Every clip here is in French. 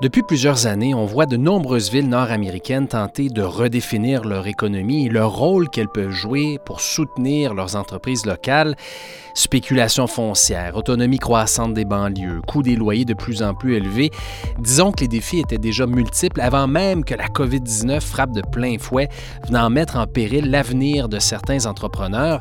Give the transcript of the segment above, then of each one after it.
Depuis plusieurs années, on voit de nombreuses villes nord-américaines tenter de redéfinir leur économie et le rôle qu'elles peuvent jouer pour soutenir leurs entreprises locales. Spéculation foncière, autonomie croissante des banlieues, coûts des loyers de plus en plus élevés. Disons que les défis étaient déjà multiples avant même que la COVID-19 frappe de plein fouet, venant mettre en péril l'avenir de certains entrepreneurs.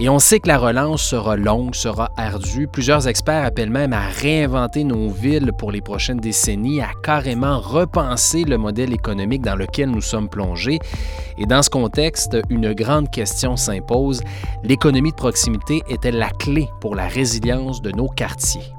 Et on sait que la relance sera longue, sera ardue. Plusieurs experts appellent même à réinventer nos villes pour les prochaines décennies, à carrément repenser le modèle économique dans lequel nous sommes plongés. Et dans ce contexte, une grande question s'impose. L'économie de proximité est-elle la clé pour la résilience de nos quartiers?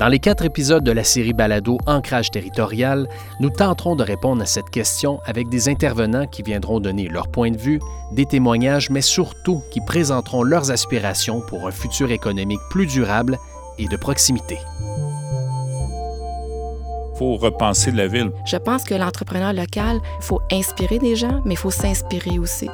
Dans les quatre épisodes de la série Balado Ancrage territorial, nous tenterons de répondre à cette question avec des intervenants qui viendront donner leur point de vue, des témoignages, mais surtout qui présenteront leurs aspirations pour un futur économique plus durable et de proximité. Il faut repenser la ville. Je pense que l'entrepreneur local, il faut inspirer des gens, mais il faut s'inspirer aussi.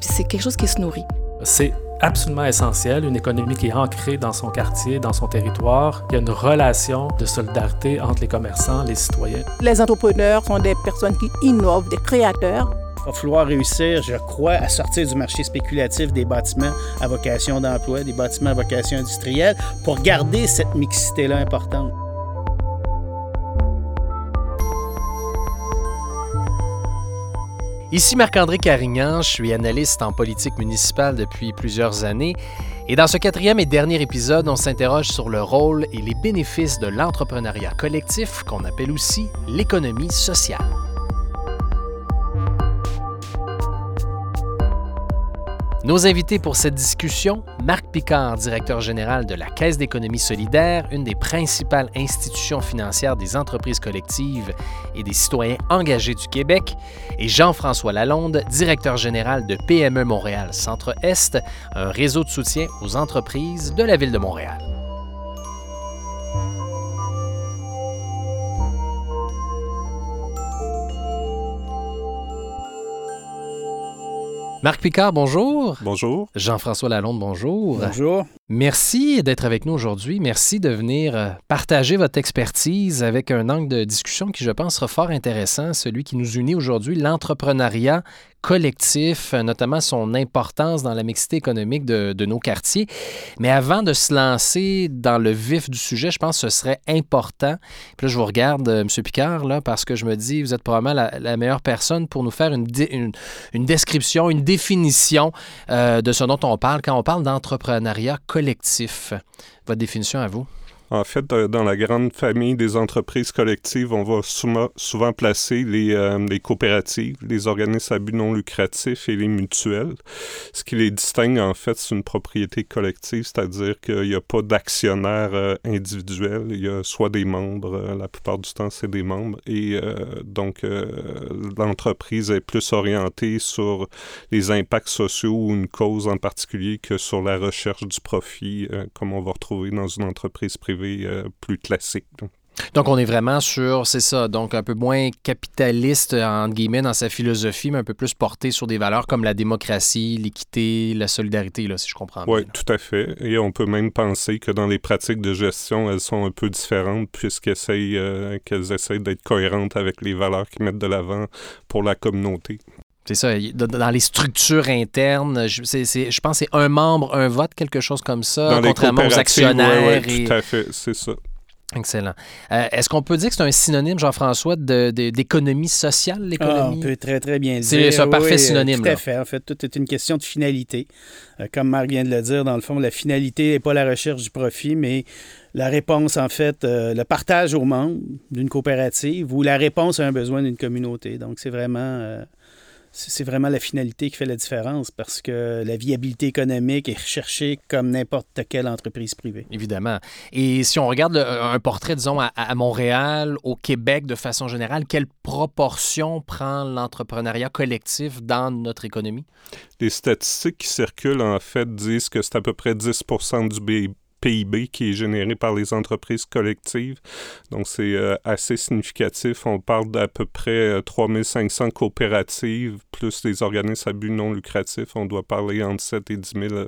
Puis c'est quelque chose qui se nourrit. C'est absolument essentiel, une économie qui est ancrée dans son quartier, dans son territoire. Il y a une relation de solidarité entre les commerçants, les citoyens. Les entrepreneurs sont des personnes qui innovent, des créateurs. Il va falloir réussir, je crois, à sortir du marché spéculatif des bâtiments à vocation d'emploi, des bâtiments à vocation industrielle, pour garder cette mixité-là importante. Ici Marc-André Carignan, je suis analyste en politique municipale depuis plusieurs années et dans ce quatrième et dernier épisode, on s'interroge sur le rôle et les bénéfices de l'entrepreneuriat collectif qu'on appelle aussi l'économie sociale. Nos invités pour cette discussion, Marc Picard, directeur général de la Caisse d'économie solidaire, une des principales institutions financières des entreprises collectives et des citoyens engagés du Québec, et Jean-François Lalonde, directeur général de PME Montréal Centre-Est, un réseau de soutien aux entreprises de la ville de Montréal. Marc Picard, bonjour. Bonjour. Jean-François Lalonde, bonjour. Bonjour. Merci d'être avec nous aujourd'hui. Merci de venir euh, partager votre expertise avec un angle de discussion qui, je pense, sera fort intéressant, celui qui nous unit aujourd'hui, l'entrepreneuriat collectif, notamment son importance dans la mixité économique de, nos quartiers. Mais avant de se lancer dans le vif du sujet, je pense que ce serait important. Puis là, je vous regarde, euh, M. Picard, là, parce que je me dis, vous êtes probablement la, la meilleure personne pour nous faire une, description, une définition euh, de ce dont on parle quand on parle d'entrepreneuriat collectif. Votre définition à vous? En fait, dans la grande famille des entreprises collectives, on va souvent, placer les, euh, les, coopératives, les organismes à but non lucratif et les mutuelles. Ce qui les distingue, en fait, c'est une propriété collective, c'est-à-dire qu'il n'y a pas d'actionnaires euh, individuels. Il y a soit des membres, euh, la plupart du temps, c'est des membres. Et euh, donc, euh, l'entreprise est plus orientée sur les impacts sociaux ou une cause en particulier que sur la recherche du profit, euh, comme on va retrouver dans une entreprise privée euh, plus classique. Donc. Donc, on est vraiment sur, c'est ça, donc un peu moins capitaliste, entre guillemets, dans sa philosophie, mais un peu plus porté sur des valeurs comme la démocratie, l'équité, la solidarité, là, si je comprends bien. Oui, tout à fait. Et on peut même penser que dans les pratiques de gestion, elles sont un peu différentes puisqu'elles essayent, euh, qu'elles essayent d'être cohérentes avec les valeurs qu'ils mettent de l'avant pour la communauté. C'est ça. Dans les structures internes, je, pense que c'est un membre, un vote, quelque chose comme ça, dans contrairement aux actionnaires. Ouais, ouais, et... Tout à fait, c'est ça. Excellent. Euh, est-ce qu'on peut dire que c'est un synonyme, Jean-François, de, de, d'économie sociale, l'économie? Ah, on peut très, très bien c'est, dire. C'est un parfait oui, synonyme. Tout à là. fait. En fait, tout est une question de finalité. Euh, comme Marc vient de le dire, dans le fond, la finalité n'est pas la recherche du profit, mais la réponse, en fait, euh, le partage aux membres d'une coopérative ou la réponse à un besoin d'une communauté. Donc, c'est vraiment... C'est vraiment la finalité qui fait la différence parce que la viabilité économique est recherchée comme n'importe quelle entreprise privée. Évidemment. Et si on regarde le, un portrait, disons, à, à, Montréal, au Québec de façon générale, quelle proportion prend l'entrepreneuriat collectif dans notre économie? Les statistiques qui circulent, en fait, disent que c'est à peu près 10% du PIB qui est généré par les entreprises collectives. Donc, c'est euh, assez significatif. On parle d'à peu près 3500 coopératives, plus les organismes à but non lucratif. On doit parler entre 7 et 10 000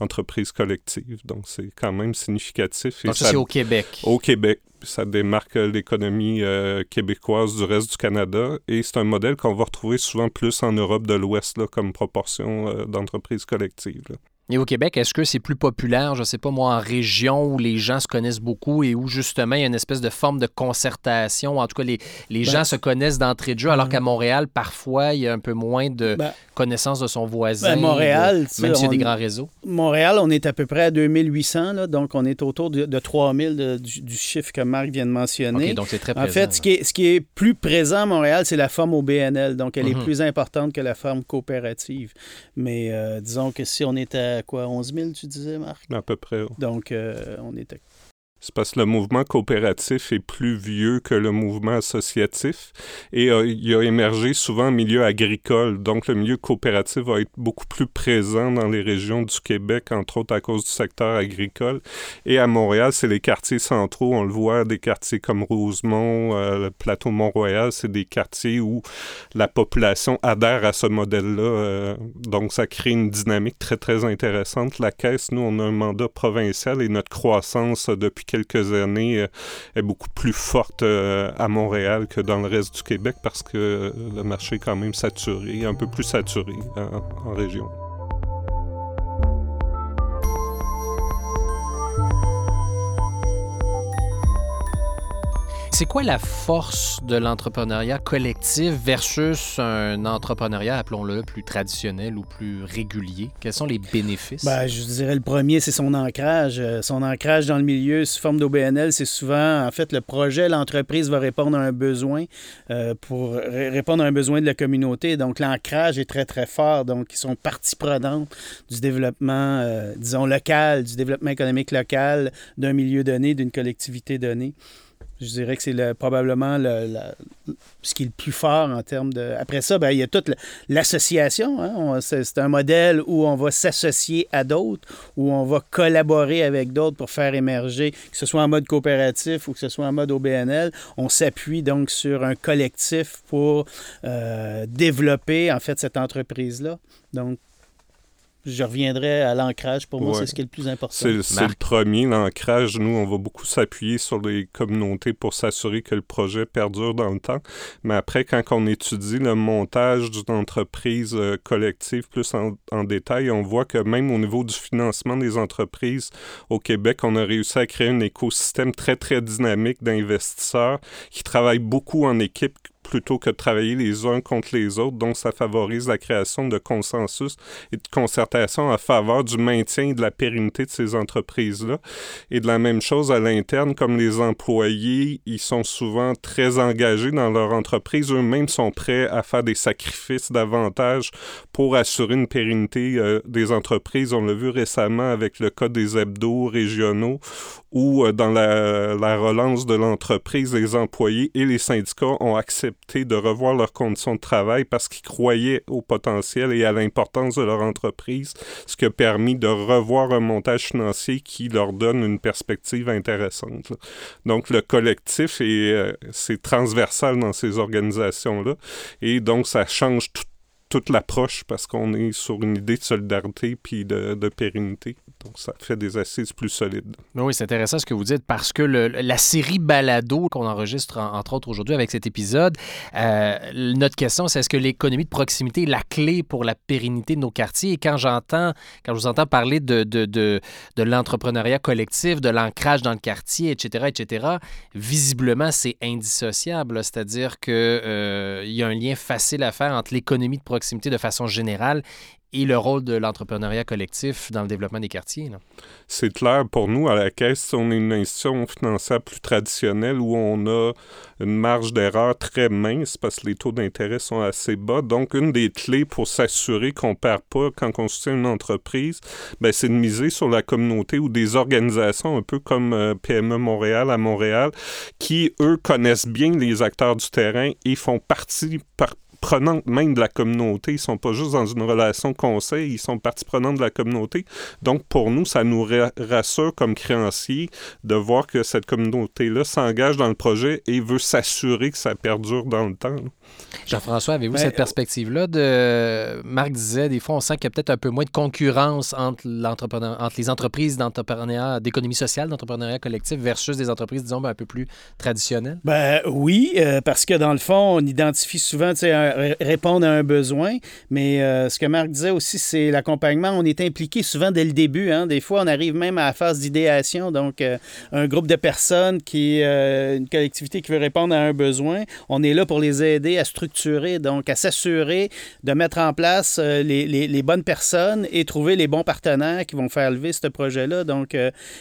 entreprises collectives. Donc, c'est quand même significatif. Et Donc, ça, c'est au Québec. Au Québec ça démarque l'économie euh, québécoise du reste du Canada. Et c'est un modèle qu'on va retrouver souvent plus en Europe de l'Ouest comme proportion euh, d'entreprises collectives. Et au Québec, est-ce que c'est plus populaire, je ne sais pas moi, en région où les gens se connaissent beaucoup et où justement il y a une espèce de forme de concertation, en tout cas les, les ben gens se connaissent d'entrée de jeu, alors qu'à Montréal, parfois, il y a un peu moins de ben connaissance de son voisin. Ben Montréal, même s'il y a des grands réseaux. Montréal, on est à peu près à 2800, là, donc on est autour de, de 3000 du, chiffre que Marc vient de mentionner. donc c'est très présent. En fait, ce qui, est, ce qui est plus présent à Montréal, c'est la forme au BNL, donc elle est mhm. plus importante que la forme coopérative. Mais euh, disons que si on était à quoi, 11 000, tu disais, Marc? À peu près. Donc, euh, on était parce que le mouvement coopératif est plus vieux que le mouvement associatif et euh, il a émergé souvent en milieu agricole. Donc, le milieu coopératif va être beaucoup plus présent dans les régions du Québec, entre autres à cause du secteur agricole. Et à Montréal, c'est les quartiers centraux. On le voit, des quartiers comme Rosemont, euh, le plateau Mont-Royal, c'est des quartiers où la population adhère à ce modèle-là. Euh, donc, ça crée une dynamique très, très intéressante. La Caisse, nous, on a un mandat provincial et notre croissance depuis quelques années euh, est beaucoup plus forte euh, à Montréal que dans le reste du Québec parce que euh, le marché est quand même saturé, un peu plus saturé en région. C'est quoi la force de l'entrepreneuriat collectif versus un entrepreneuriat, appelons-le, plus traditionnel ou plus régulier? Quels sont les bénéfices? Ben, je dirais le premier, c'est son ancrage. Euh, son ancrage dans le milieu sous forme d'OBNL, c'est souvent, en fait, le projet, l'entreprise va répondre à un besoin euh, pour répondre à un besoin de la communauté. Donc, l'ancrage est très, très fort. Donc, ils sont partie prenante du développement, euh, disons, local, du développement économique local d'un milieu donné, d'une collectivité donnée. Je dirais que c'est probablement le, ce qui est le plus fort en termes de... Après ça, ben, il y a toute l'association. Hein. C'est un modèle où on va s'associer à d'autres, où on va collaborer avec d'autres pour faire émerger, que ce soit en mode coopératif ou que ce soit en mode OBNL. On s'appuie donc sur un collectif pour euh, développer, en fait, cette entreprise-là. Donc, je reviendrai à l'ancrage. Pour moi, c'est ce qui est le plus important. C'est le premier, l'ancrage. Nous, on va beaucoup s'appuyer sur les communautés pour s'assurer que le projet perdure dans le temps. Mais après, quand on étudie le montage d'une entreprise euh, collective plus en, en, détail, on voit que même au niveau du financement des entreprises au Québec, on a réussi à créer un écosystème très, très dynamique d'investisseurs qui travaillent beaucoup en équipe plutôt que de travailler les uns contre les autres. Donc, ça favorise la création de consensus et de concertation en faveur du maintien et de la pérennité de ces entreprises-là. Et de la même chose à l'interne, comme les employés, ils sont souvent très engagés dans leur entreprise. Eux-mêmes sont prêts à faire des sacrifices davantage pour assurer une pérennité euh, des entreprises. On l'a vu récemment avec le cas des hebdos régionaux où, euh, dans la, la relance de l'entreprise, les employés et les syndicats ont accepté de revoir leurs conditions de travail parce qu'ils croyaient au potentiel et à l'importance de leur entreprise, ce qui a permis de revoir un montage financier qui leur donne une perspective intéressante. Donc le collectif euh, c'est transversal dans ces organisations-là et donc ça change toute l'approche parce qu'on est sur une idée de solidarité puis de, pérennité. Donc, ça fait des assises plus solides. Oui, c'est intéressant ce que vous dites parce que la série Balado qu'on enregistre, entre autres aujourd'hui avec cet épisode, euh, notre question, c'est est-ce que l'économie de proximité est la clé pour la pérennité de nos quartiers? Et quand j'entends, quand je vous entends parler de, de, de, de l'entrepreneuriat collectif, de l'ancrage dans le quartier, etc., etc., visiblement, c'est indissociable. C'est-à-dire qu'il euh, y a un lien facile à faire entre l'économie de proximité de façon générale et le rôle de l'entrepreneuriat collectif dans le développement des quartiers. C'est clair pour nous, à la Caisse, on est une institution financière plus traditionnelle où on a une marge d'erreur très mince parce que les taux d'intérêt sont assez bas. Donc, une des clés pour s'assurer qu'on ne perd pas quand on soutient une entreprise, ben, c'est de miser sur la communauté ou des organisations un peu comme euh, PME Montréal à Montréal qui, eux, connaissent bien les acteurs du terrain et font partie par prenante même de la communauté. Ils sont pas juste dans une relation conseil, ils sont partie prenante de la communauté. Donc, pour nous, ça nous rassure comme créanciers de voir que cette communauté-là s'engage dans le projet et veut s'assurer que ça perdure dans le temps. Jean-François, avez-vous Ben, cette perspective-là de Marc disait des fois on sent qu'il y a peut-être un peu moins de concurrence entre les entreprises d'entrepreneuriat d'économie sociale, d'entrepreneuriat collectif versus des entreprises disons ben, un peu plus traditionnelles? Ben oui, euh, parce que dans le fond, on identifie souvent, tu sais, répondre à un besoin, mais euh, ce que Marc disait aussi, c'est l'accompagnement. On est impliqué souvent dès le début. Hein. Des fois, on arrive même à la phase d'idéation. Donc, euh, un groupe de personnes qui, euh, une collectivité qui veut répondre à un besoin, on est là pour les aider à structurer, donc à s'assurer de mettre en place les, les- bonnes personnes et trouver les bons partenaires qui vont faire lever ce projet-là. Donc,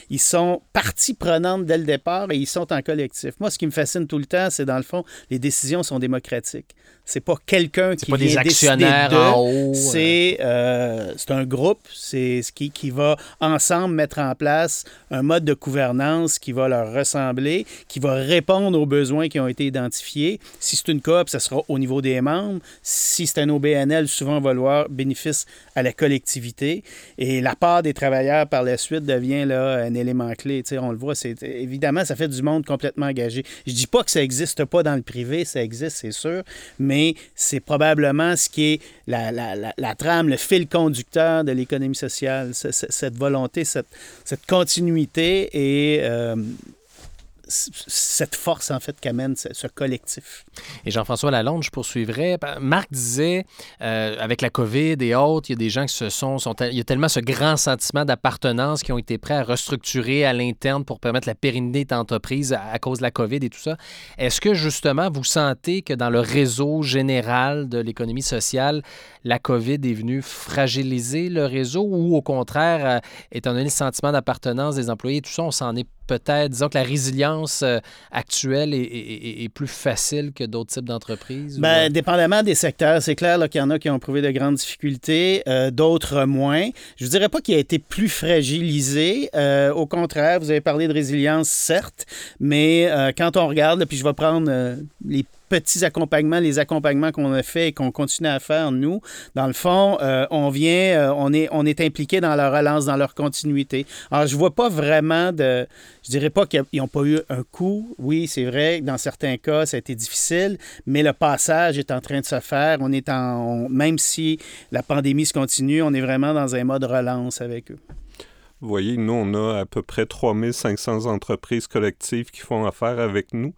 ils sont partie prenante dès le départ et ils sont en collectif. Moi, ce qui me fascine tout le temps, c'est dans le fond, les décisions sont démocratiques. C'est pas quelqu'un C'est qui pas des vient actionnaires en haut. euh. C'est euh, c'est un groupe, c'est ce qui, qui va ensemble mettre en place un mode de gouvernance qui va leur ressembler, qui va répondre aux besoins qui ont été identifiés. Si c'est une coop, ça sera au niveau des membres. Si c'est un OBNL, souvent on va voir bénéfice à la collectivité. Et la part des travailleurs par la suite devient là, un élément clé. On le voit, c'est évidemment, ça fait du monde complètement engagé. Je dis pas que ça n'existe pas dans le privé, ça existe, c'est sûr, mais c'est probablement ce qui est la, la- la- trame, le fil conducteur de l'économie sociale, ce- ce- cette volonté, cette, cette continuité. Et euh, cette force, en fait, qu'amène ce, collectif. Et Jean-François Lalonde, je poursuivrai. Marc disait, euh, avec la COVID et autres, il y a des gens qui se sont, Il y a tellement ce grand sentiment d'appartenance qui ont été prêts à restructurer à l'interne pour permettre la pérennité d'entreprise à, à cause de la COVID et tout ça. Est-ce que, justement, vous sentez que dans le réseau général de l'économie sociale, la COVID est venue fragiliser le réseau ou, au contraire, euh, étant donné le sentiment d'appartenance des employés et tout ça, on s'en est peut-être, disons que la résilience euh, actuelle est, est- est- est plus facile que d'autres types d'entreprises? ou, Ben, euh, dépendamment des secteurs, c'est clair là, qu'il y en a qui ont prouvé de grandes difficultés, euh, d'autres moins. Je ne dirais pas qu'il a été plus fragilisé. Euh, au contraire, vous avez parlé de résilience, certes, mais euh, quand on regarde, puis je vais prendre les petits accompagnements, les accompagnements qu'on a fait et qu'on continue à faire, nous, dans le fond, euh, on vient, euh, on est, on est impliqué dans leur relance, dans leur continuité. Alors, je vois pas vraiment de... Je dirais pas qu'ils n'ont pas eu un coup. Oui, c'est vrai, dans certains cas, ça a été difficile, mais le passage est en train de se faire. On est en... même si la pandémie se continue, on est vraiment dans un mode relance avec eux. Vous voyez, nous, on a à peu près 3500 entreprises collectives qui font affaire avec nous.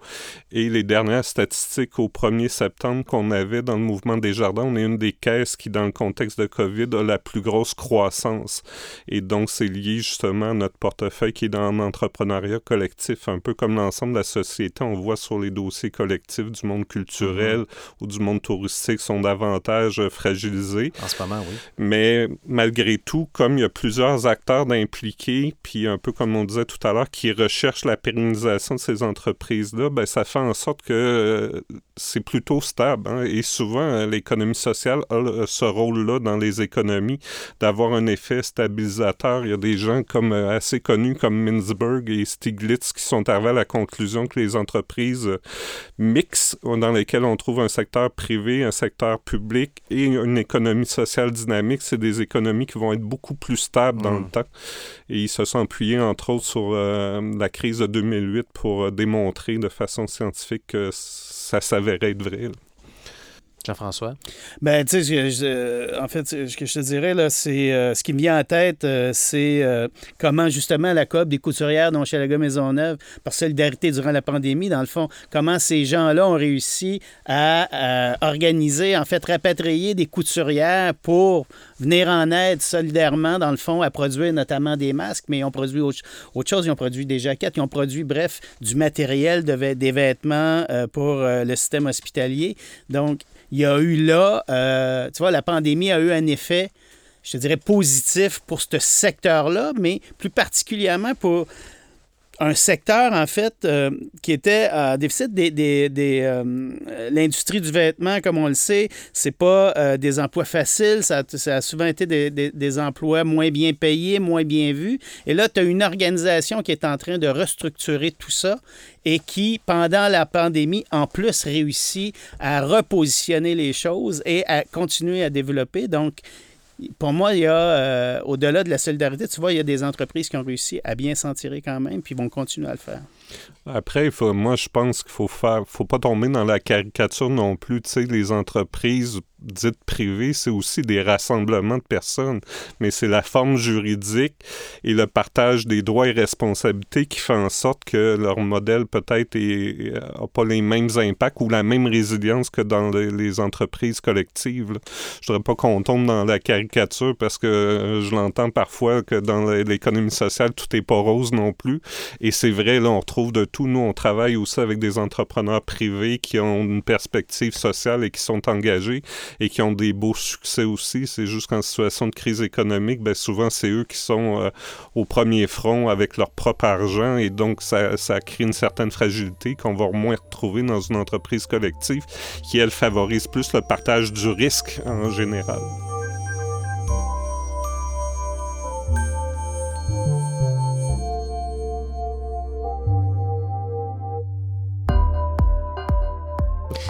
Et les dernières statistiques au 1er septembre qu'on avait dans le mouvement des jardins, on est une des caisses qui, dans le contexte de COVID, a la plus grosse croissance. Et donc, c'est lié justement à notre portefeuille qui est dans l'entrepreneuriat collectif, un peu comme l'ensemble de la société. On voit sur les dossiers collectifs du monde culturel ou du monde touristique sont davantage fragilisés. En ce moment, oui. Mais malgré tout, comme il y a plusieurs acteurs puis un peu comme on disait tout à l'heure, qui recherchent la pérennisation de ces entreprises-là, ben, ça fait en sorte que euh, c'est plutôt stable. hein. Et souvent, euh, l'économie sociale a ce rôle-là dans les économies, d'avoir un effet stabilisateur. Il y a des gens comme euh, assez connus comme Mintzberg et Stiglitz qui sont arrivés à la conclusion que les entreprises euh, mixtes, dans lesquelles on trouve un secteur privé, un secteur public et une économie sociale dynamique, c'est des économies qui vont être beaucoup plus stables dans le temps. Et ils se sont appuyés, entre autres, sur euh, la crise de 2008 pour démontrer de façon scientifique que ça s'avérait être vrai. Jean-François? Ben, tu sais, je- en fait, ce que je te dirais, là, c'est euh, ce qui me vient en tête, euh, c'est euh, comment justement la COP des couturières dont Chalaga Maisonneuve, par solidarité durant la pandémie, dans le fond, comment ces gens-là ont réussi à, organiser, en fait, rapatrier des couturières pour venir en aide solidairement, dans le fond, à produire notamment des masques, mais ils ont produit autre, chose, ils ont produit des jaquettes, ils ont produit, bref, du matériel, des vêtements euh, pour euh, le système hospitalier. Donc, y a eu là, euh, tu vois, la pandémie a eu un effet, je te dirais, positif pour ce secteur-là, mais plus particulièrement pour un secteur, en fait, euh, qui était en déficit des, des, des euh, l'industrie du vêtement, comme on le sait, c'est pas euh, des emplois faciles, ça, ça, a souvent été des, des, emplois moins bien payés, moins bien vus. Et là, tu as une organisation qui est en train de restructurer tout ça et qui, pendant la pandémie, en plus réussit à repositionner les choses et à continuer à développer. Donc, pour moi, il y a, euh, au-delà de la solidarité, tu vois, il y a des entreprises qui ont réussi à bien s'en tirer quand même, puis vont continuer à le faire. Après, faut, moi, je pense qu'il faut faire, faut pas tomber dans la caricature non plus. Tu sais, les entreprises dites privées, c'est aussi des rassemblements de personnes, mais c'est la forme juridique et le partage des droits et responsabilités qui fait en sorte que leur modèle peut-être n'a pas les mêmes impacts ou la même résilience que dans les, entreprises collectives. Je voudrais pas qu'on tombe dans la caricature parce que euh, je l'entends parfois que dans l'économie sociale, tout est pas rose non plus. Et c'est vrai, là, on retrouve de tout nous, on travaille aussi avec des entrepreneurs privés qui ont une perspective sociale et qui sont engagés et qui ont des beaux succès aussi. C'est juste qu'en situation de crise économique, bien, souvent, c'est eux qui sont euh, au premier front avec leur propre argent et donc ça, ça crée une certaine fragilité qu'on va moins retrouver dans une entreprise collective qui, elle, favorise plus le partage du risque en général.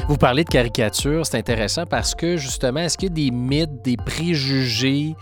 Vous parlez de caricature, c'est intéressant parce que justement, est-ce qu'il y a des mythes, des préjugés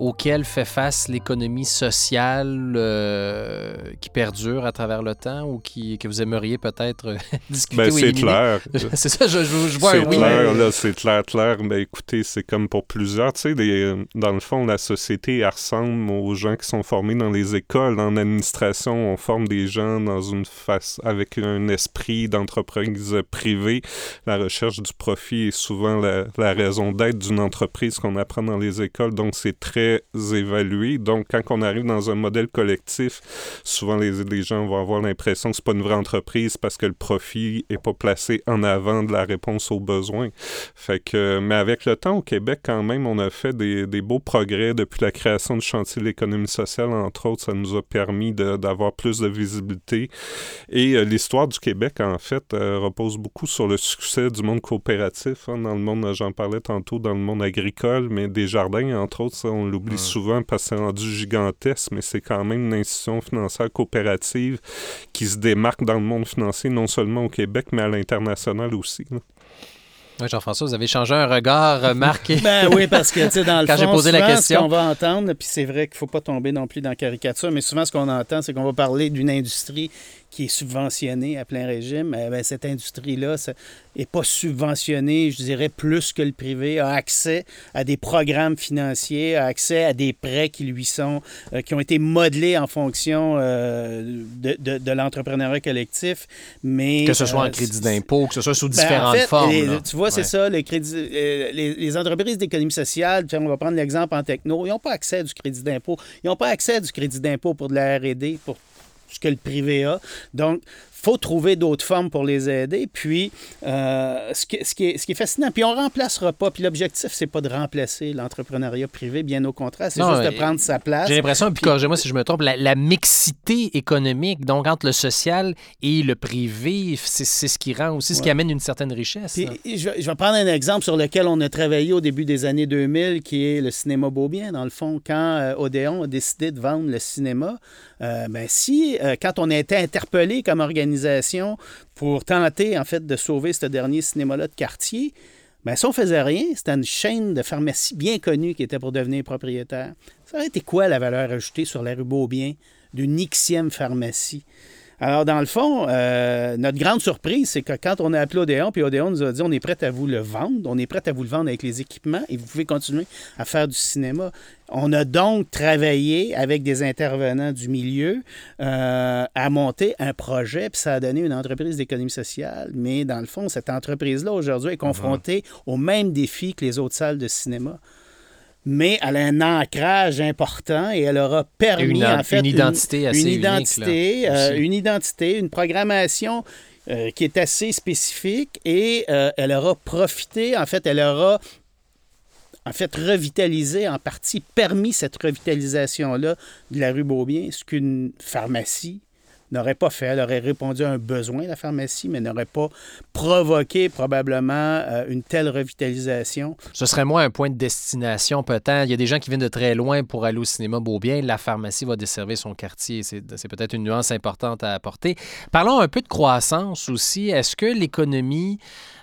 auquel fait face l'économie sociale euh, qui perdure à travers le temps ou qui, que vous aimeriez peut-être euh, discuter ben, C'est clair. c'est ça, je, je, vois un oui. Clair, là, c'est clair, clair. Mais écoutez, c'est comme pour plusieurs. Tu sais, dans le fond, la société ressemble aux gens qui sont formés dans les écoles. En administration, on forme des gens dans une face avec un esprit d'entreprise privée. La recherche du profit est souvent la, la raison d'être d'une entreprise qu'on apprend dans les écoles. Donc, c'est très évalué. Donc, quand on arrive dans un modèle collectif, souvent les, gens vont avoir l'impression que c'est pas une vraie entreprise parce que le profit est pas placé en avant de la réponse aux besoins. Fait que, mais avec le temps au Québec, quand même, on a fait des, des beaux progrès depuis la création du chantier de l'économie sociale, entre autres. Ça nous a permis d'avoir plus de visibilité. Et euh, l'histoire du Québec, en fait, euh, repose beaucoup sur le succès du monde coopératif. Hein, dans le monde, j'en parlais tantôt, dans le monde agricole, mais des jardins, entre autres, ça, on l'oublie souvent parce que c'est rendu gigantesque, mais c'est quand même une institution financière coopérative qui se démarque dans le monde financier, non seulement au Québec, mais à l'international aussi. Oui, Jean-François, vous avez changé un regard euh, marqué. ben oui, parce que, tu sais, dans le Quand fond, posé la question. ce qu'on va entendre, puis c'est vrai qu'il ne faut pas tomber non plus dans la caricature, mais souvent, ce qu'on entend, c'est qu'on va parler d'une industrie qui est subventionnée à plein régime. Eh ben, cette industrie-là n'est pas subventionnée, je dirais, plus que le privé, a accès à des programmes financiers, a accès à des prêts qui lui sont, euh, qui ont été modelés en fonction euh, de, de, de l'entrepreneuriat collectif. Mais, que ce soit en euh, crédit d'impôt, que ce soit sous ben, différentes formes. tu vois, c'est ça, les, crédits, les, les entreprises d'économie sociale, on va prendre l'exemple en techno, ils n'ont pas accès à du crédit d'impôt. Ils n'ont pas accès à du crédit d'impôt pour de la R&D, pour ce que le privé a. Donc, faut trouver d'autres formes pour les aider. Puis, euh, ce, qui, ce, qui est, ce, qui, est, fascinant, puis on ne remplacera pas, puis l'objectif, c'est pas de remplacer l'entrepreneuriat privé, bien au contraire, c'est juste de prendre sa place. J'ai l'impression, puis, corrigez-moi si je me trompe, la, mixité économique, donc entre le social et le privé, c'est, ce qui rend aussi, ce qui amène une certaine richesse. Puis, je, vais, prendre un exemple sur lequel on a travaillé au début des années 2000, qui est le cinéma Beaubien. Dans le fond, quand euh, Odéon a décidé de vendre le cinéma, euh, ben, si, quand on a été interpellé comme organisation, pour tenter, en fait, de sauver ce dernier cinéma-là de quartier. Bien, si on faisait rien, c'était une chaîne de pharmacie bien connue qui était pour devenir propriétaire. Ça aurait été quoi la valeur ajoutée sur la rue Beaubien d'une Xième pharmacie? Alors, dans le fond, euh, notre grande surprise, c'est que quand on a appelé Odéon, puis Odéon nous a dit on est prêt à vous le vendre, on est prêt à vous le vendre avec les équipements et vous pouvez continuer à faire du cinéma. On a donc travaillé avec des intervenants du milieu euh, à monter un projet, puis ça a donné une entreprise d'économie sociale. Mais dans le fond, cette entreprise-là, aujourd'hui, est confrontée aux mêmes défis que les autres salles de cinéma mais elle a un ancrage important et elle aura permis, en fait, une identité assez une identité, euh, une identité, une programmation euh, qui est assez spécifique et euh, elle aura profité, en fait, elle aura en fait revitalisé, en partie permis cette revitalisation-là de la rue Beaubien, ce qu'une pharmacie n'aurait pas fait. Elle aurait répondu à un besoin, la pharmacie, mais n'aurait pas provoqué probablement euh, une telle revitalisation. Ce serait moins un point de destination peut-être. Il y a des gens qui viennent de très loin pour aller au cinéma Beaubien. La pharmacie va desservir son quartier. C'est peut-être une nuance importante à apporter. Parlons un peu de croissance aussi. Est-ce que l'économie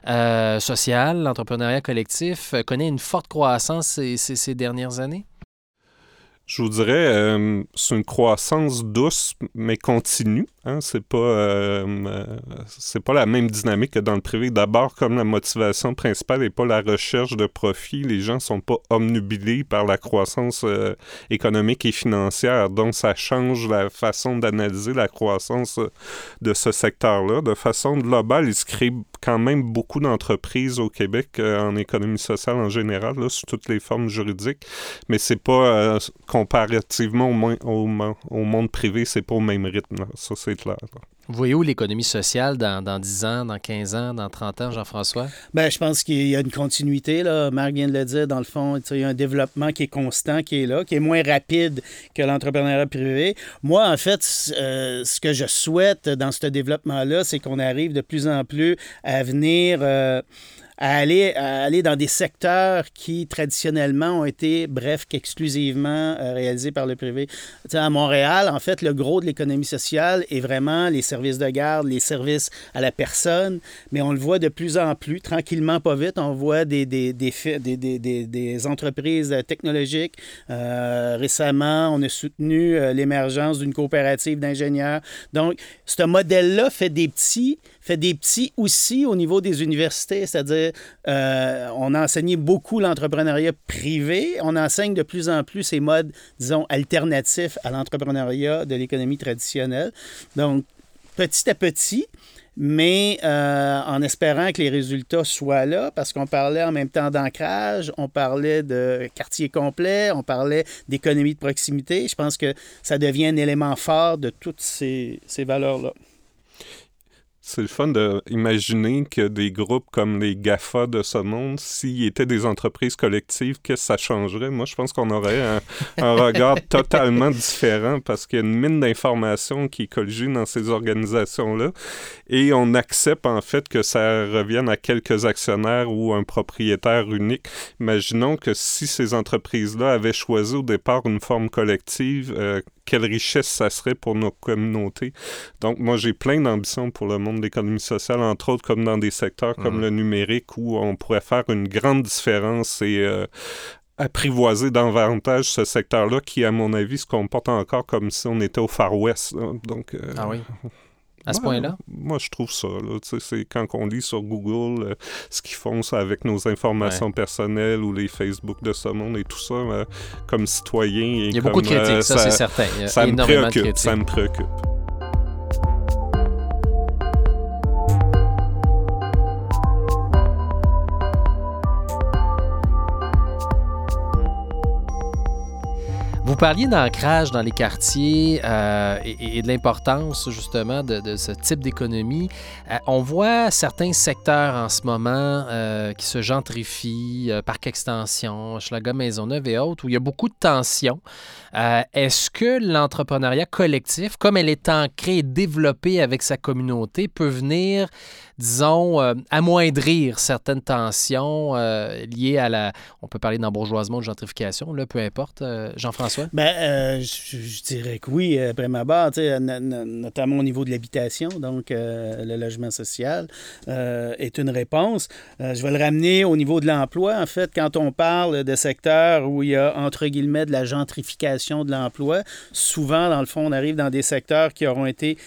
euh, sociale, l'entrepreneuriat collectif connaît une forte croissance ces dernières années? Je vous dirais, euh, c'est une croissance douce mais continue. Hein? C'est pas, euh, euh, pas la même dynamique que dans le privé. D'abord, comme la motivation principale n'est pas la recherche de profit, les gens sont pas omnubilés par la croissance économique et financière. Donc, ça change la façon d'analyser la croissance de ce secteur-là. De façon globale, il se crée quand même beaucoup d'entreprises au Québec en économie sociale en général, là, sous toutes les formes juridiques, mais c'est pas comparativement au, au, monde privé, c'est pas au même rythme. Ça, c'est clair. Vous voyez où l'économie sociale dans, dans, 10 ans, dans 15 ans, dans 30 ans, Jean-François? Bien, je pense qu'il y a une continuité. Là. Marc vient de le dire. Dans le fond, il y a un développement qui est constant, qui est là, qui est moins rapide que l'entrepreneuriat privé. Moi, en fait, euh, ce que je souhaite dans ce développement-là, c'est qu'on arrive de plus en plus à venir... Euh, à aller, aller dans des secteurs qui traditionnellement ont été, bref, qu'exclusivement euh, réalisés par le privé. à Montréal, en fait, le gros de l'économie sociale est vraiment les services de garde, les services à la personne, mais on le voit de plus en plus, tranquillement, pas vite, on voit des, des, des, des, des entreprises technologiques. Euh, récemment, on a soutenu euh, l'émergence d'une coopérative d'ingénieurs. Donc, ce modèle-là fait des petits, fait des petits aussi au niveau des universités, c'est-à-dire euh, on a enseigné beaucoup l'entrepreneuriat privé, on enseigne de plus en plus ces modes, disons, alternatifs à l'entrepreneuriat de l'économie traditionnelle. Donc, petit à petit, mais euh, en espérant que les résultats soient là, parce qu'on parlait en même temps d'ancrage, on parlait de quartier complet, on parlait d'économie de proximité. Je pense que ça devient un élément fort de toutes ces, ces valeurs-là. C'est le fun d'imaginer que des groupes comme les GAFA de ce monde, s'ils étaient des entreprises collectives, qu'est-ce que ça changerait? Moi, je pense qu'on aurait un, regard totalement différent parce qu'il y a une mine d'informations qui est colligée dans ces organisations-là et on accepte en fait que ça revienne à quelques actionnaires ou un propriétaire unique. Imaginons que si ces entreprises-là avaient choisi au départ une forme collective, euh, quelle richesse ça serait pour nos communautés. Donc, moi, j'ai plein d'ambitions pour le monde de l'économie sociale, entre autres comme dans des secteurs comme mmh. le numérique, où on pourrait faire une grande différence et euh, apprivoiser davantage ce secteur-là qui, à mon avis, se comporte encore comme si on était au Far West. Donc, euh, ah oui à ce point-là? Moi, je trouve ça. C'est quand on lit sur Google euh, ce qu'ils font ça avec nos informations personnelles ou les Facebook de ce monde et tout ça, euh, comme citoyen. Il y a beaucoup de critiques, euh, ça, c'est certain. Il y a ça énormément me préoccupe, Ça me préoccupe. Vous parliez d'ancrage dans les quartiers euh, et, de l'importance justement de, ce type d'économie. Euh, on voit certains secteurs en ce moment euh, qui se gentrifient, Parc Extension, Schlager Maisonneuve et autres, où il y a beaucoup de tensions. Est-ce que l'entrepreneuriat collectif, comme elle est ancrée et développée avec sa communauté, peut venir disons, euh, amoindrir certaines tensions euh, liées à la. On peut parler d'embourgeoisement, de gentrification, là, peu importe. Euh, Jean-François? Bien, je, dirais que oui, après ma barre, notamment au niveau de l'habitation, donc le logement social est une réponse. je vais le ramener au niveau de l'emploi. En fait, quand on parle de secteurs où il y a, entre guillemets, de la gentrification de l'emploi, souvent, dans le fond, on arrive dans des secteurs qui auront été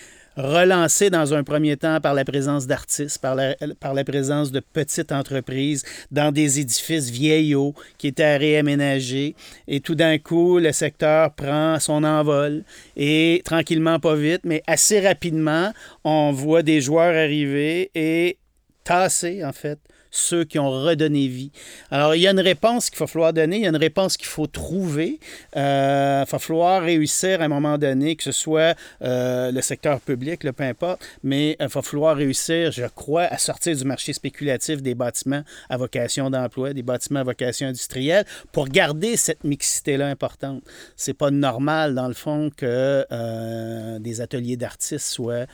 relancé dans un premier temps par la présence d'artistes, par la, par la présence de petites entreprises dans des édifices vieillots qui étaient à réaménager. Et tout d'un coup, le secteur prend son envol et tranquillement, pas vite, mais assez rapidement, on voit des joueurs arriver et tasser, en fait, ceux qui ont redonné vie. Alors, il y a une réponse qu'il va falloir donner, il y a une réponse qu'il faut trouver. Euh, il va falloir réussir à un moment donné, que ce soit euh, le secteur public, le peu importe, mais il va falloir réussir, je crois, à sortir du marché spéculatif des bâtiments à vocation d'emploi, des bâtiments à vocation industrielle, pour garder cette mixité-là importante. C'est pas normal, dans le fond, que euh, des ateliers d'artistes soient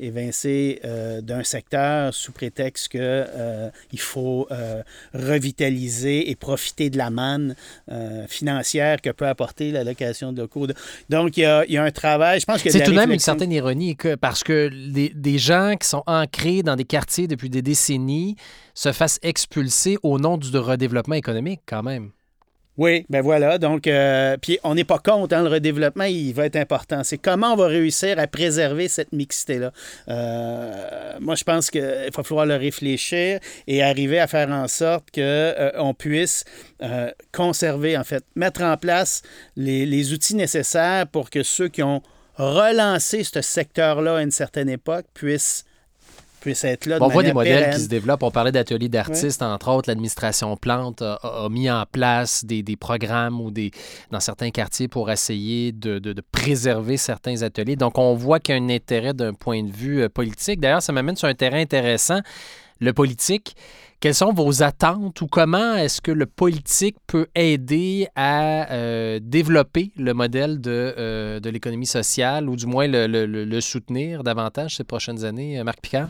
évincés euh, d'un secteur sous prétexte qu'il euh, faut euh, revitaliser et profiter de la manne financière que peut apporter la location de locaux. Donc, il y a, il y a un travail, je pense que... C'est tout de même une certaine ironie que, parce que des, des gens qui sont ancrés dans des quartiers depuis des décennies se fassent expulser au nom du redéveloppement économique quand même. Oui, ben voilà. Donc, euh, puis on n'est pas contre, hein, le redéveloppement, il va être important. C'est comment on va réussir à préserver cette mixité-là. Euh, moi, je pense qu'il va falloir le réfléchir et arriver à faire en sorte qu'on euh, puisse conserver, en fait, mettre en place les, les outils nécessaires pour que ceux qui ont relancé ce secteur-là à une certaine époque puissent être là. on voit des modèles qui se développent. On parlait d'ateliers d'artistes, entre autres. L'administration Plante a, mis en place des, programmes ou des, dans certains quartiers pour essayer de, préserver certains ateliers. Donc, on voit qu'il y a un intérêt d'un point de vue euh, politique. D'ailleurs, ça m'amène sur un terrain intéressant, le politique. Quelles sont vos attentes ou comment est-ce que le politique peut aider à euh, développer le modèle de, euh, de l'économie sociale ou du moins le, le, soutenir davantage ces prochaines années, Marc Picard?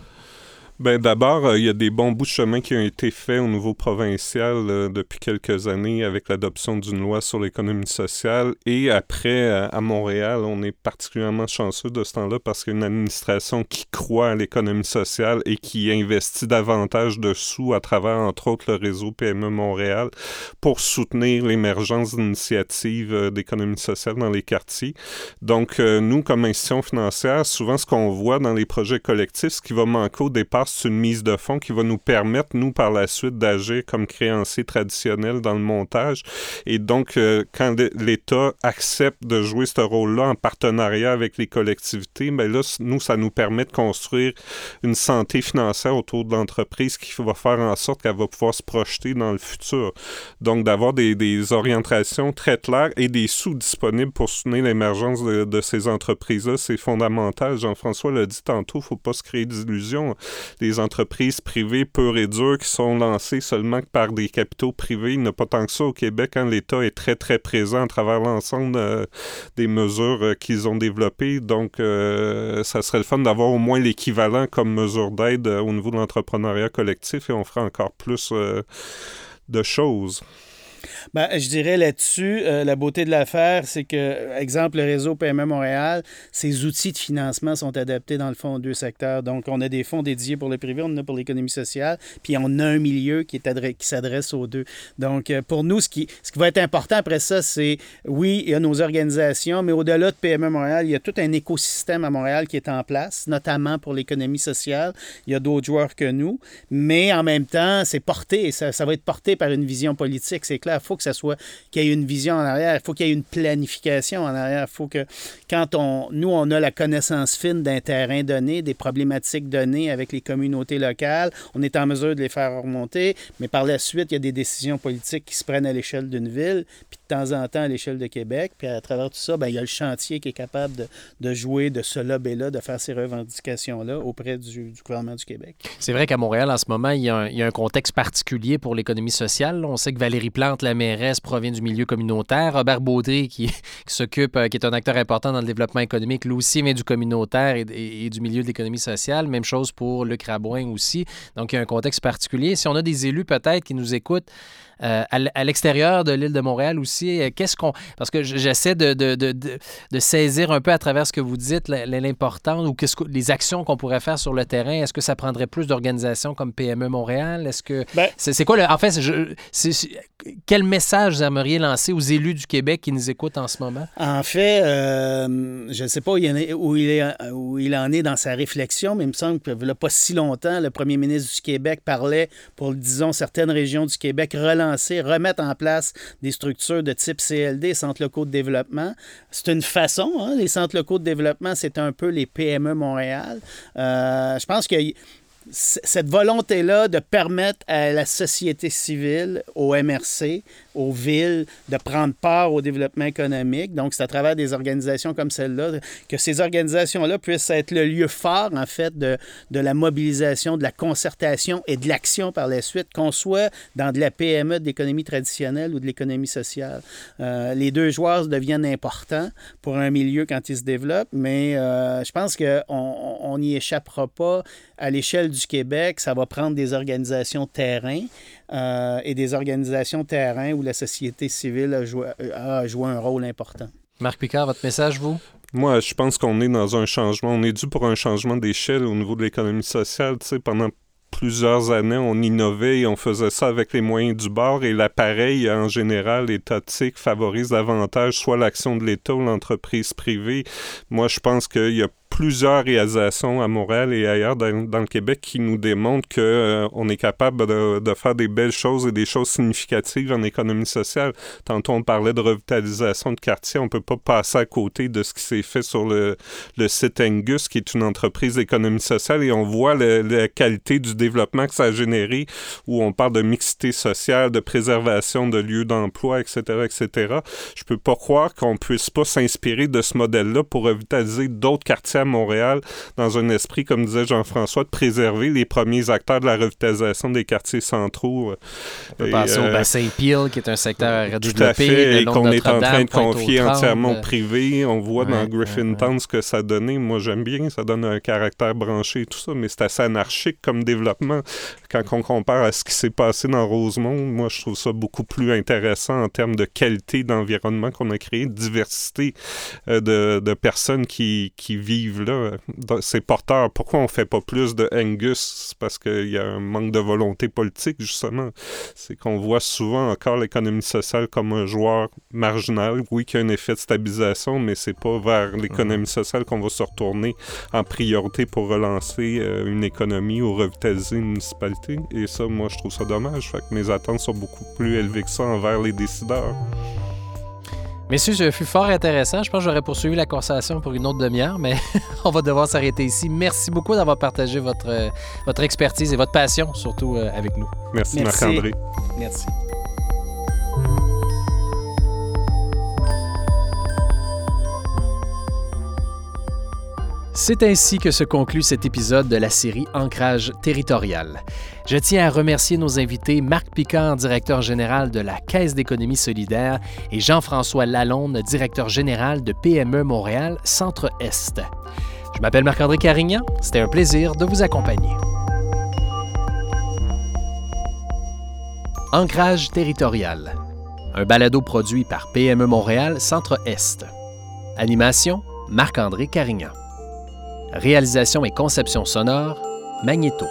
Ben d'abord, euh, il y a des bons bouts de chemin qui ont été faits au niveau provincial euh, depuis quelques années avec l'adoption d'une loi sur l'économie sociale. Et après, euh, à Montréal, on est particulièrement chanceux de ce temps-là parce qu'il y a une administration qui croit à l'économie sociale et qui investit davantage de sous à travers, entre autres, le réseau PME Montréal pour soutenir l'émergence d'initiatives d'économie sociale dans les quartiers. Donc, nous, comme institution financière, souvent ce qu'on voit dans les projets collectifs, ce qui va manquer au départ, c'est une mise de fonds qui va nous permettre, nous, par la suite, d'agir comme créancier traditionnel dans le montage. Et donc, euh, quand l'État accepte de jouer ce rôle-là en partenariat avec les collectivités, bien là, nous, ça nous permet de construire une santé financière autour de l'entreprise qui va faire en sorte qu'elle va pouvoir se projeter dans le futur. Donc, d'avoir des, des, orientations très claires et des sous disponibles pour soutenir l'émergence de, de, ces entreprises-là, c'est fondamental. Jean-François l'a dit tantôt, il ne faut pas se créer d'illusions des entreprises privées pures et dures qui sont lancées seulement par des capitaux privés. Il n'y a pas tant que ça au Québec. hein. L'État est très, très présent à travers l'ensemble euh, des mesures euh, qu'ils ont développées. Donc, euh, ça serait le fun d'avoir au moins l'équivalent comme mesure d'aide au niveau de l'entrepreneuriat collectif et on fera encore plus de choses. Ben, je dirais là-dessus, euh, la beauté de l'affaire, c'est que, exemple, le réseau PME Montréal, ses outils de financement sont adaptés dans le fond aux deux secteurs. Donc, on a des fonds dédiés pour le privé, on en a pour l'économie sociale, puis on a un milieu qui, s'adresse aux deux. Donc, euh, pour nous, ce qui, ce qui va être important après ça, c'est, oui, il y a nos organisations, mais au-delà de PME Montréal, il y a tout un écosystème à Montréal qui est en place, notamment pour l'économie sociale. Il y a d'autres joueurs que nous, mais en même temps, c'est porté, ça, va être porté par une vision politique, c'est clair il faut que ça soit qu'il y ait une vision en arrière. Il faut qu'il y ait une planification en arrière. Il faut que quand on, nous, on a la connaissance fine d'un terrain donné, des problématiques données avec les communautés locales, on est en mesure de les faire remonter. Mais par la suite, il y a des décisions politiques qui se prennent à l'échelle d'une ville, puis de temps en temps à l'échelle de Québec. Puis à travers tout ça, bien, il y a le chantier qui est capable de, de jouer de ce lobby-là, de faire ces revendications-là auprès du, gouvernement du Québec. C'est vrai qu'à Montréal, en ce moment, il y, a un, contexte particulier pour l'économie sociale. On sait que Valérie Plante la provient du milieu communautaire. Robert Baudry, qui, s'occupe, euh, qui est un acteur important dans le développement économique, lui aussi vient du communautaire et, du milieu de l'économie sociale. Même chose pour Luc Rabouin aussi. Donc, il y a un contexte particulier. Si on a des élus peut-être qui nous écoutent, euh, à l'extérieur de l'île de Montréal aussi. Euh, qu'est-ce qu'on. Parce que j'essaie de, de, de, de, saisir un peu à travers ce que vous dites l'importance ou qu'est-ce que, les actions qu'on pourrait faire sur le terrain. Est-ce que ça prendrait plus d'organisations comme PME Montréal? Est-ce que. Ben c'est quoi le. En fait, je, quel message vous aimeriez lancer aux élus du Québec qui nous écoutent en ce moment? En fait, euh, je ne sais pas où il, en est, où, il est, où il en est dans sa réflexion, mais il me semble que il pas si longtemps, le premier ministre du Québec parlait pour, disons, certaines régions du Québec, relancer remettre en place des structures de type CLD, centres locaux de développement. C'est une façon, hein, les centres locaux de développement, c'est un peu les PME Montréal. Euh, je pense que cette volonté-là de permettre à la société civile, au MRC, aux villes, de prendre part au développement économique. Donc, c'est à travers des organisations comme celle-là que ces organisations-là puissent être le lieu fort, en fait, de, de la mobilisation, de la concertation et de l'action par la suite, qu'on soit dans de la PME, de l'économie traditionnelle ou de l'économie sociale. Euh, les deux joueurs deviennent importants pour un milieu quand il se développe, mais euh, je pense qu'on n'y échappera pas à l'échelle du Québec, ça va prendre des organisations terrain euh, et des organisations terrain où la société civile a joué, a joué un rôle important. Marc Picard, votre message, vous? Moi, je pense qu'on est dans un changement. On est dû pour un changement d'échelle au niveau de l'économie sociale. Tu sais, pendant plusieurs années, on innovait et on faisait ça avec les moyens du bord et l'appareil en général étatique favorise davantage soit l'action de l'État ou l'entreprise privée. Moi, je pense qu'il y a plusieurs réalisations à Montréal et ailleurs dans, le Québec qui nous démontrent qu'on euh, est capable de, faire des belles choses et des choses significatives en économie sociale. Tantôt, on parlait de revitalisation de quartier. On peut pas passer à côté de ce qui s'est fait sur le, le, site Angus, qui est une entreprise d'économie sociale, et on voit la qualité du développement que ça a généré, où on parle de mixité sociale, de préservation de lieux d'emploi, etc., etc. Je peux pas croire qu'on puisse pas s'inspirer de ce modèle-là pour revitaliser d'autres quartiers Montréal dans un esprit, comme disait Jean-François, de préserver les premiers acteurs de la revitalisation des quartiers centraux. Euh, On peut passer au euh, bassin Peel, qui est un secteur à à fait, et qu'on est en train de confier entièrement au privé. On voit dans Griffintown ce que ça donnait. Moi, j'aime bien, ça donne un caractère branché et tout ça, mais c'est assez anarchique comme développement. Quand on compare à ce qui s'est passé dans Rosemont, moi, je trouve ça beaucoup plus intéressant en termes de qualité d'environnement qu'on a créé, de diversité euh, de, de, personnes qui, qui vivent là c'est porteur. Pourquoi on fait pas plus de Angus? Parce qu'il y a un manque de volonté politique, justement. C'est qu'on voit souvent encore l'économie sociale comme un joueur marginal. Oui, qui a un effet de stabilisation, mais c'est pas vers l'économie sociale qu'on va se retourner en priorité pour relancer euh, une économie ou revitaliser une municipalité. Et ça, moi, je trouve ça dommage. Fait que mes attentes sont beaucoup plus élevées que ça envers les décideurs. Messieurs, ce fut fort intéressant. Je pense que j'aurais poursuivi la conversation pour une autre demi-heure, mais on va devoir s'arrêter ici. Merci beaucoup d'avoir partagé votre, euh, votre expertise et votre passion, surtout euh, avec nous. Merci, Marc-André. Merci. C'est ainsi que se conclut cet épisode de la série Ancrage territorial. Je tiens à remercier nos invités Marc Picard, directeur général de la Caisse d'économie solidaire, et Jean-François Lalonde, directeur général de PME Montréal Centre-Est. Je m'appelle Marc-André Carignan, c'était un plaisir de vous accompagner. Ancrage territorial, un balado produit par PME Montréal Centre-Est. Animation, Marc-André Carignan. Réalisation et conception sonore, Magnéto.